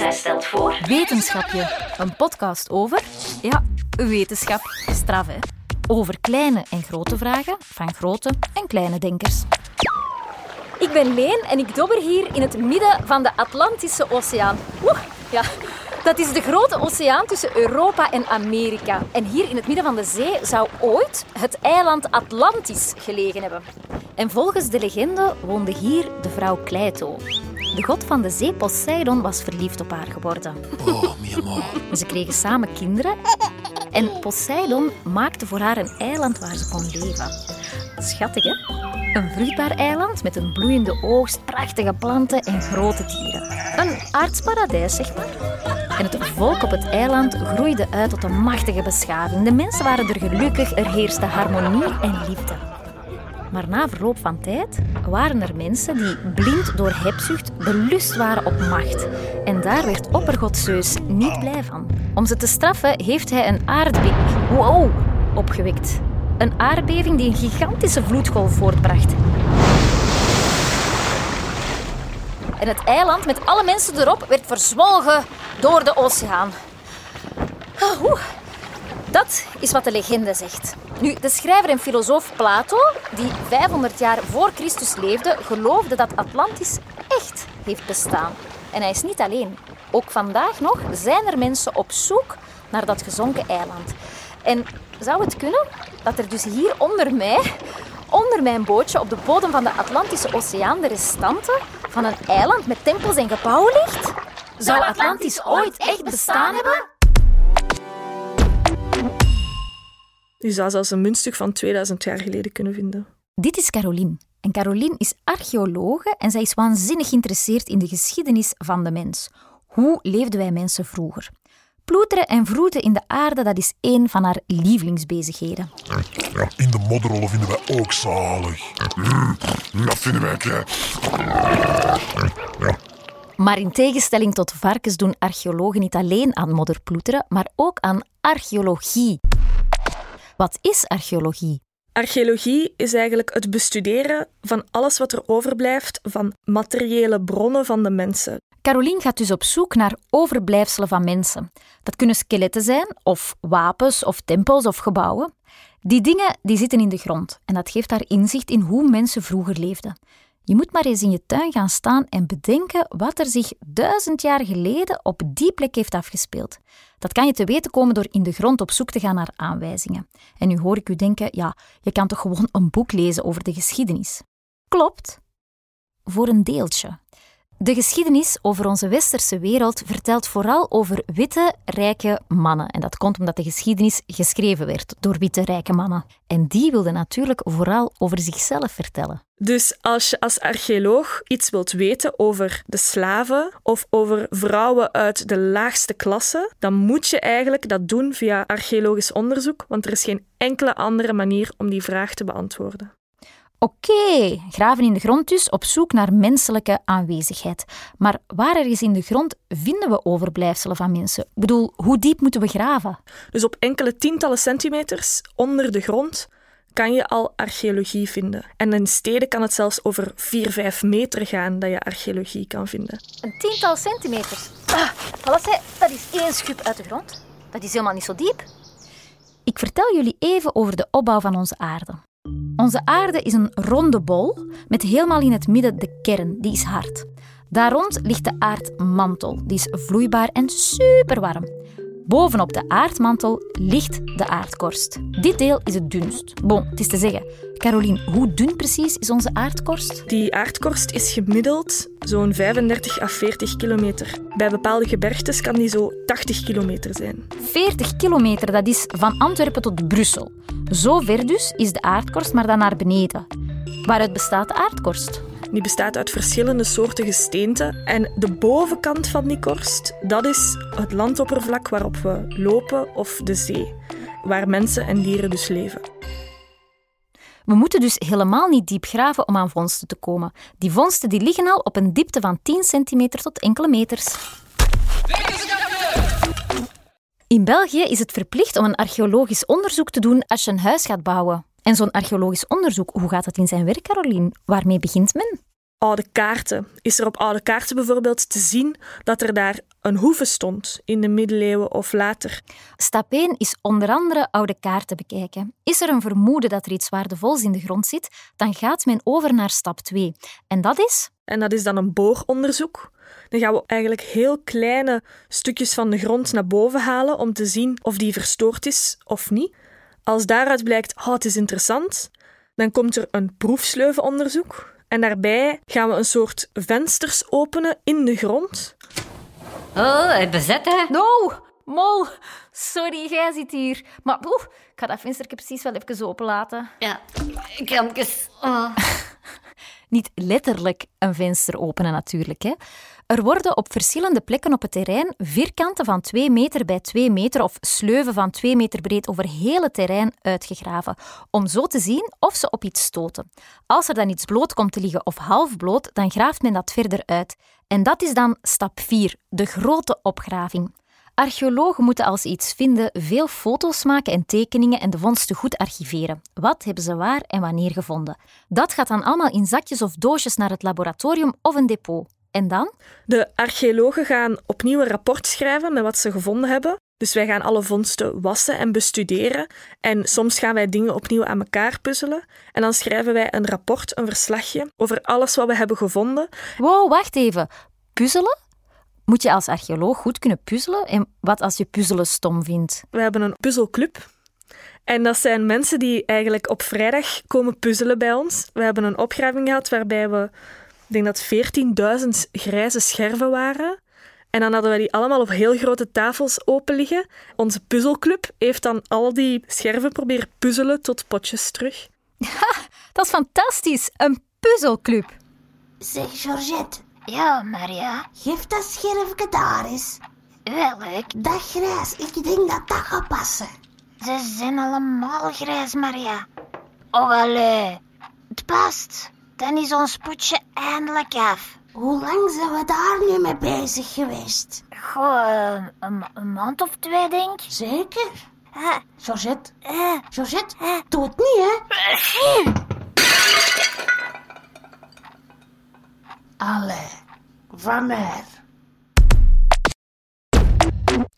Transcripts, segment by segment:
Zij stelt voor. Wetenschapje, een podcast over, ja, wetenschap, straf hè. Over kleine en grote vragen van grote en kleine denkers. Ik ben Leen en ik dobber hier in het midden van de Atlantische Oceaan. Oeh, ja, dat is de grote oceaan tussen Europa en Amerika. En hier in het midden van de zee zou ooit het eiland Atlantis gelegen hebben. En volgens de legende woonde hier de vrouw Kleito. De god van de zee Poseidon was verliefd op haar geworden. Oh, mi amor. Ze kregen samen kinderen en Poseidon maakte voor haar een eiland waar ze kon leven. Schattig, hè? Een vruchtbaar eiland met een bloeiende oogst, prachtige planten en grote dieren. Een aardsparadijs, zeg maar. En het volk op het eiland groeide uit tot een machtige beschaving. De mensen waren er gelukkig, er heerste harmonie en liefde. Maar na verloop van tijd waren er mensen die blind door hebzucht belust waren op macht. En daar werd oppergod Zeus niet blij van. Om ze te straffen heeft hij een aardbeving wow, opgewekt. Een aardbeving die een gigantische vloedgolf voortbracht. En het eiland met alle mensen erop werd verzwolgen door de oceaan. Ah. Dat is wat de legende zegt. Nu, de schrijver en filosoof Plato, die 500 jaar voor Christus leefde, geloofde dat Atlantis echt heeft bestaan. En hij is niet alleen. Ook vandaag nog zijn er mensen op zoek naar dat gezonken eiland. En zou het kunnen dat er dus hier onder mij, onder mijn bootje op de bodem van de Atlantische Oceaan, de restanten van een eiland met tempels en gebouwen ligt? Zou Atlantis ooit echt bestaan hebben? Je zou zelfs een muntstuk van 2000 jaar geleden kunnen vinden. Dit is Caroline. En Caroline is archeologe en zij is waanzinnig geïnteresseerd in de geschiedenis van de mens. Hoe leefden wij mensen vroeger? Ploeteren en vroeten in de aarde, dat is één van haar lievelingsbezigheden. Ja, in de modderrollen vinden wij ook zalig. Mm, dat vinden wij kei. Maar in tegenstelling tot varkens doen archeologen niet alleen aan modderploeteren, maar ook aan archeologie. Wat is archeologie? Archeologie is eigenlijk het bestuderen van alles wat er overblijft van materiële bronnen van de mensen. Caroline gaat dus op zoek naar overblijfselen van mensen. Dat kunnen skeletten zijn, of wapens, of tempels of gebouwen. Die dingen die zitten in de grond en dat geeft haar inzicht in hoe mensen vroeger leefden. Je moet maar eens in je tuin gaan staan en bedenken wat er zich duizend jaar geleden op die plek heeft afgespeeld. Dat kan je te weten komen door in de grond op zoek te gaan naar aanwijzingen. En nu hoor ik u denken, ja, je kan toch gewoon een boek lezen over de geschiedenis? Klopt. Voor een deeltje. De geschiedenis over onze westerse wereld vertelt vooral over witte, rijke mannen. En dat komt omdat de geschiedenis geschreven werd door witte, rijke mannen. En die wilden natuurlijk vooral over zichzelf vertellen. Dus als je als archeoloog iets wilt weten over de slaven of over vrouwen uit de laagste klasse, dan moet je eigenlijk dat doen via archeologisch onderzoek, want er is geen enkele andere manier om die vraag te beantwoorden. Oké, graven in de grond dus, op zoek naar menselijke aanwezigheid. Maar waar ergens in de grond vinden we overblijfselen van mensen? Ik bedoel, hoe diep moeten we graven? Dus op enkele tientallen centimeters onder de grond kan je al archeologie vinden. En in steden kan het zelfs over 4, 5 meter gaan dat je archeologie kan vinden. Een tiental centimeters. Ah, wat zei, dat is één schub uit de grond. Dat is helemaal niet zo diep. Ik vertel jullie even over de opbouw van onze aarde. Onze aarde is een ronde bol met helemaal in het midden de kern, die is hard. Daar rond ligt de aardmantel, die is vloeibaar en superwarm. Bovenop de aardmantel ligt de aardkorst. Dit deel is het dunst. Bon, het is te zeggen. Caroline, hoe dun precies is onze aardkorst? Die aardkorst is gemiddeld zo'n 35 à 40 kilometer. Bij bepaalde gebergtes kan die zo 80 kilometer zijn. 40 kilometer, dat is van Antwerpen tot Brussel. Zo ver dus is de aardkorst, maar dan naar beneden. Waaruit bestaat de aardkorst? Die bestaat uit verschillende soorten gesteenten. En de bovenkant van die korst, dat is het landoppervlak waarop we lopen of de zee. Waar mensen en dieren dus leven. We moeten dus helemaal niet diep graven om aan vondsten te komen. Die vondsten die liggen al op een diepte van 10 centimeter tot enkele meters. In België is het verplicht om een archeologisch onderzoek te doen als je een huis gaat bouwen. En zo'n archeologisch onderzoek, hoe gaat het in zijn werk, Caroline? Waarmee begint men? Oude kaarten. Is er op oude kaarten bijvoorbeeld te zien dat er daar een hoeve stond in de middeleeuwen of later? Stap 1 is onder andere oude kaarten bekijken. Is er een vermoeden dat er iets waardevols in de grond zit, dan gaat men over naar stap 2. En dat is? En dat is dan een booronderzoek. Dan gaan we eigenlijk heel kleine stukjes van de grond naar boven halen om te zien of die verstoord is of niet. Als daaruit blijkt, oh, het is interessant, dan komt er een proefsleuvenonderzoek. En daarbij gaan we een soort vensters openen in de grond. Oh, het bezet, hè? No, Mol. Sorry, jij zit hier. Maar oeh, ik ga dat venster precies wel even openlaten. Ja, krampjes. Oh. Niet letterlijk een venster openen natuurlijk. Hè. Er worden op verschillende plekken op het terrein vierkanten van 2 meter bij 2 meter of sleuven van 2 meter breed over heel het terrein uitgegraven, om zo te zien of ze op iets stoten. Als er dan iets bloot komt te liggen of half bloot, dan graaft men dat verder uit. En dat is dan stap 4, de grote opgraving. Archeologen moeten als ze iets vinden veel foto's maken en tekeningen en de vondsten goed archiveren. Wat hebben ze waar en wanneer gevonden? Dat gaat dan allemaal in zakjes of doosjes naar het laboratorium of een depot. En dan? De archeologen gaan opnieuw een rapport schrijven met wat ze gevonden hebben. Dus wij gaan alle vondsten wassen en bestuderen. En soms gaan wij dingen opnieuw aan elkaar puzzelen. En dan schrijven wij een rapport, een verslagje over alles wat we hebben gevonden. Wow, wacht even. Puzzelen? Moet je als archeoloog goed kunnen puzzelen? En wat als je puzzelen stom vindt? We hebben een puzzelclub. En dat zijn mensen die eigenlijk op vrijdag komen puzzelen bij ons. We hebben een opgraving gehad waarbij we, ik denk dat 14.000 grijze scherven waren. En dan hadden we die allemaal op heel grote tafels open liggen. Onze puzzelclub heeft dan al die scherven proberen puzzelen tot potjes terug. Dat is fantastisch. Een puzzelclub. Zeg, Georgette, Ja, Maria. geef dat scherfje daar eens. Welk? Dat grijs, ik denk dat dat gaat passen. Ze zijn allemaal grijs, Maria. Oh, allee. Het past. Dan is ons potje eindelijk af. Hoe lang zijn we daar nu mee bezig geweest? Goh, eh, een, een maand of twee, denk ik. Zeker? Eh, Georgette, eh, Georgette, doe het niet, hè? Allee, van mij.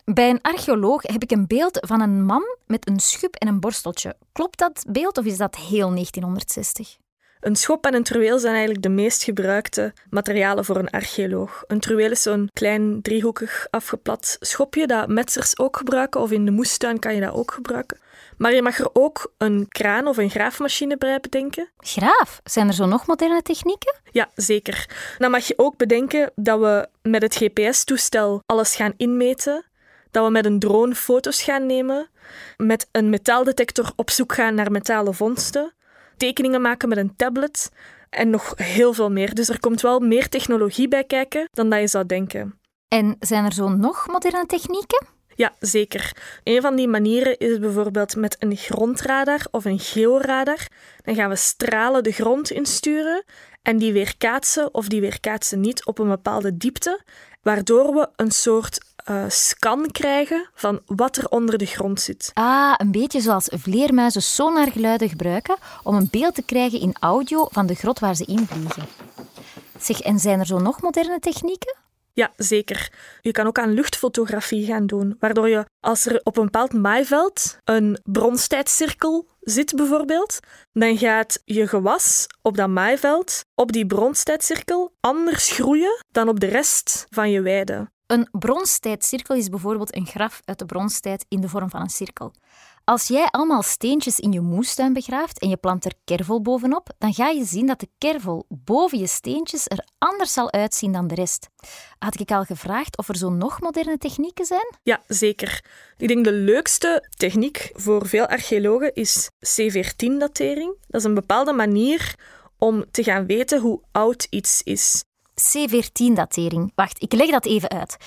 Bij een archeoloog heb ik een beeld van een man met een schub en een borsteltje. Klopt dat beeld of is dat heel 1960? Een schop en een truweel zijn eigenlijk de meest gebruikte materialen voor een archeoloog. Een truweel is zo'n klein driehoekig afgeplat schopje dat metsers ook gebruiken, of in de moestuin kan je dat ook gebruiken. Maar je mag er ook een kraan of een graafmachine bij bedenken. Graaf, zijn er zo nog moderne technieken? Ja, zeker. Dan mag je ook bedenken dat we met het GPS-toestel alles gaan inmeten, dat we met een drone foto's gaan nemen, met een metaaldetector op zoek gaan naar metalen vondsten, tekeningen maken met een tablet en nog heel veel meer. Dus er komt wel meer technologie bij kijken dan dat je zou denken. En zijn er zo nog moderne technieken? Ja, zeker. Een van die manieren is bijvoorbeeld met een grondradar of een georadar. Dan gaan we stralen de grond insturen en die weerkaatsen of die weerkaatsen niet op een bepaalde diepte, waardoor we een soort eh, scan krijgen van wat er onder de grond zit. Ah, een beetje zoals vleermuizen sonargeluiden gebruiken om een beeld te krijgen in audio van de grot waar ze in vliegen. Zeg, en zijn er zo nog moderne technieken? Ja, zeker. Je kan ook aan luchtfotografie gaan doen, waardoor je als er op een bepaald maaiveld een bronstijdcirkel zit bijvoorbeeld, dan gaat je gewas op dat maaiveld, op die bronstijdcirkel, anders groeien dan op de rest van je weide. Een bronstijdcirkel is bijvoorbeeld een graf uit de bronstijd in de vorm van een cirkel. Als jij allemaal steentjes in je moestuin begraaft en je plant er kervel bovenop, dan ga je zien dat de kervel boven je steentjes er anders zal uitzien dan de rest. Had ik al gevraagd of er zo nog moderne technieken zijn? Ja, zeker. Ik denk de leukste techniek voor veel archeologen is C14-datering. Dat is een bepaalde manier om te gaan weten hoe oud iets is. C14-datering. Wacht, ik leg dat even uit.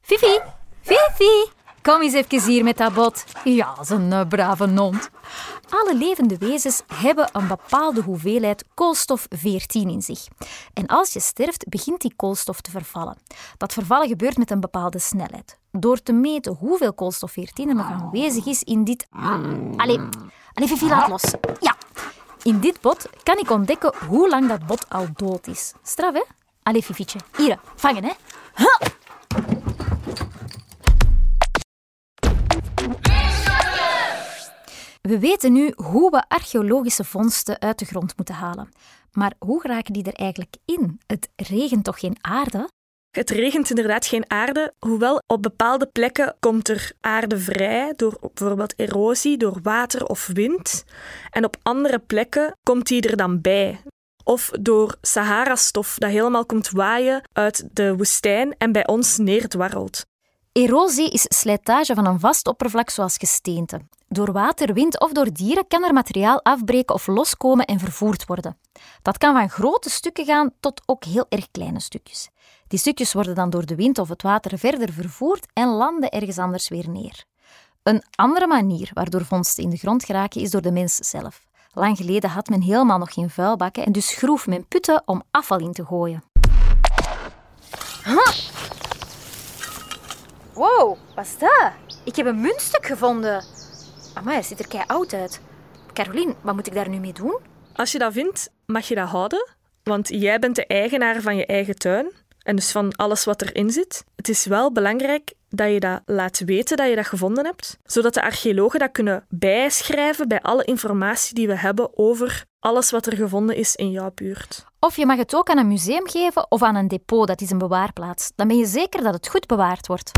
Fifi, Fifi, kom eens even hier met dat bot. Ja, is een eh, brave hond. Alle levende wezens hebben een bepaalde hoeveelheid koolstof 14 in zich. En als je sterft, begint die koolstof te vervallen. Dat vervallen gebeurt met een bepaalde snelheid. Door te meten hoeveel koolstof 14 er nog aanwezig is in dit... Allee, allee Fifi, laat los. Ja. In dit bot kan ik ontdekken hoe lang dat bot al dood is. Straf, hè? Allee, Fifietje. Hier, vangen, hè? Ha! We weten nu hoe we archeologische vondsten uit de grond moeten halen. Maar hoe geraken die er eigenlijk in? Het regent toch geen aarde? Het regent inderdaad geen aarde, hoewel op bepaalde plekken komt er aarde vrij door bijvoorbeeld erosie, door water of wind. En op andere plekken komt die er dan bij. Of door Sahara-stof dat helemaal komt waaien uit de woestijn en bij ons neerdwarrelt. Erosie is slijtage van een vast oppervlak zoals gesteente. Door water, wind of door dieren kan er materiaal afbreken of loskomen en vervoerd worden. Dat kan van grote stukken gaan tot ook heel erg kleine stukjes. Die stukjes worden dan door de wind of het water verder vervoerd en landen ergens anders weer neer. Een andere manier waardoor vondsten in de grond geraken is door de mens zelf. Lang geleden had men helemaal nog geen vuilbakken en dus groef men putten om afval in te gooien. Wow, wat is dat? Ik heb een muntstuk gevonden. Maar het ziet er kei oud uit. Caroline, wat moet ik daar nu mee doen? Als je dat vindt, mag je dat houden, want jij bent de eigenaar van je eigen tuin en dus van alles wat erin zit. Het is wel belangrijk dat je dat laat weten dat je dat gevonden hebt, zodat de archeologen dat kunnen bijschrijven bij alle informatie die we hebben over alles wat er gevonden is in jouw buurt. Of je mag het ook aan een museum geven of aan een depot, dat is een bewaarplaats. Dan ben je zeker dat het goed bewaard wordt.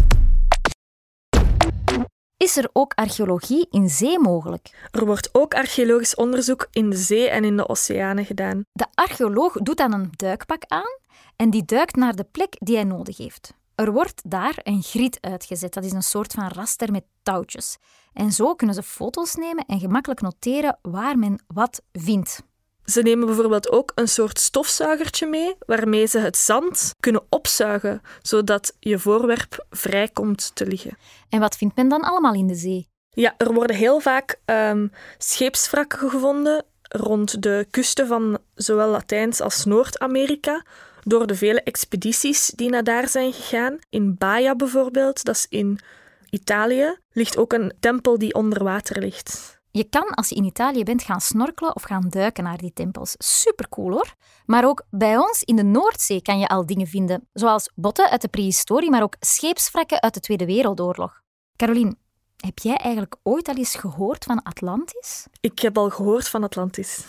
Is er ook archeologie in zee mogelijk? Er wordt ook archeologisch onderzoek in de zee en in de oceanen gedaan. De archeoloog doet dan een duikpak aan en die duikt naar de plek die hij nodig heeft. Er wordt daar een griet uitgezet. Dat is een soort van raster met touwtjes. En zo kunnen ze foto's nemen en gemakkelijk noteren waar men wat vindt. Ze nemen bijvoorbeeld ook een soort stofzuigertje mee, waarmee ze het zand kunnen opzuigen, zodat je voorwerp vrij komt te liggen. En wat vindt men dan allemaal in de zee? Ja, er worden heel vaak um, scheepswrakken gevonden rond de kusten van zowel Latijns als Noord-Amerika, door de vele expedities die naar daar zijn gegaan. In Baia bijvoorbeeld, dat is in Italië, ligt ook een tempel die onder water ligt. Je kan als je in Italië bent gaan snorkelen of gaan duiken naar die tempels. Supercool hoor. Maar ook bij ons in de Noordzee kan je al dingen vinden, zoals botten uit de prehistorie, maar ook scheepswrakken uit de Tweede Wereldoorlog. Caroline, heb jij eigenlijk ooit al eens gehoord van Atlantis? Ik heb al gehoord van Atlantis.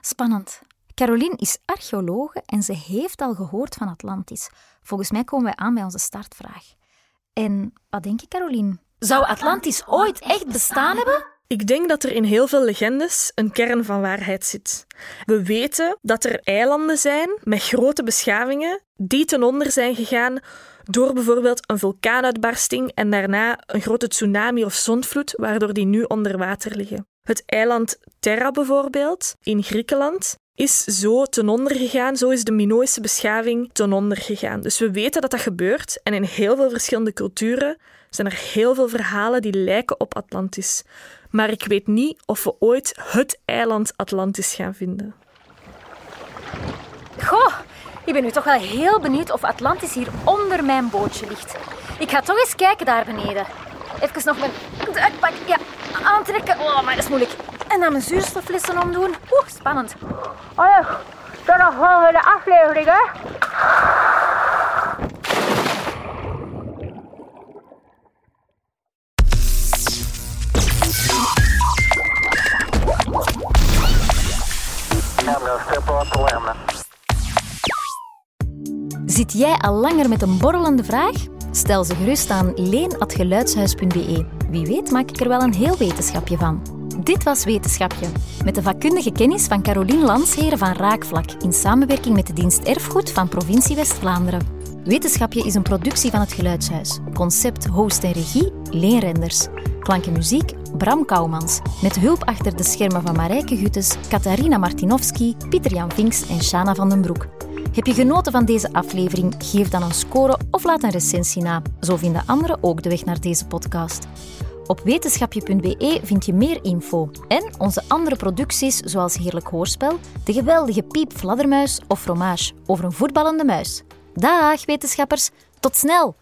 Spannend. Caroline is archeologe en ze heeft al gehoord van Atlantis. Volgens mij komen wij aan bij onze startvraag. En wat denk je, Caroline? Zou Atlantis ooit echt bestaan hebben? Ik denk dat er in heel veel legendes een kern van waarheid zit. We weten dat er eilanden zijn met grote beschavingen die ten onder zijn gegaan door bijvoorbeeld een vulkaanuitbarsting en daarna een grote tsunami of zondvloed, waardoor die nu onder water liggen. Het eiland Terra bijvoorbeeld in Griekenland is zo ten onder gegaan, zo is de Minoïsche beschaving ten onder gegaan. Dus we weten dat dat gebeurt en in heel veel verschillende culturen zijn er heel veel verhalen die lijken op Atlantis maar ik weet niet of we ooit het eiland Atlantis gaan vinden. Goh, ik ben nu toch wel heel benieuwd of Atlantis hier onder mijn bootje ligt. Ik ga toch eens kijken daar beneden. Even nog mijn duikpak ja, aantrekken. Oh, maar dat is moeilijk. En dan mijn zuurstofflessen omdoen. Oeh, spannend. Oh ja, tot de volgende aflevering, hè? Zit jij al langer met een borrelende vraag? Stel ze gerust aan leen.geluidshuis.be. Wie weet maak ik er wel een heel wetenschapje van. Dit was Wetenschapje, met de vakkundige kennis van Caroline Landsheren van Raakvlak in samenwerking met de dienst Erfgoed van provincie West-Vlaanderen. Wetenschapje is een productie van het Geluidshuis. Concept, host en regie, Leen Renders. Klank en muziek, Bram Kouwmans. Met hulp achter de schermen van Marijke Guttes, Katarina Martinovski, Pieter-Jan Vinks en Shana van den Broek. Heb je genoten van deze aflevering? Geef dan een score of laat een recensie na. Zo vinden anderen ook de weg naar deze podcast. Op wetenschapje.be vind je meer info en onze andere producties zoals Heerlijk Hoorspel, de geweldige Piep Fladdermuis of Fromage over een voetballende muis. Dag wetenschappers, tot snel!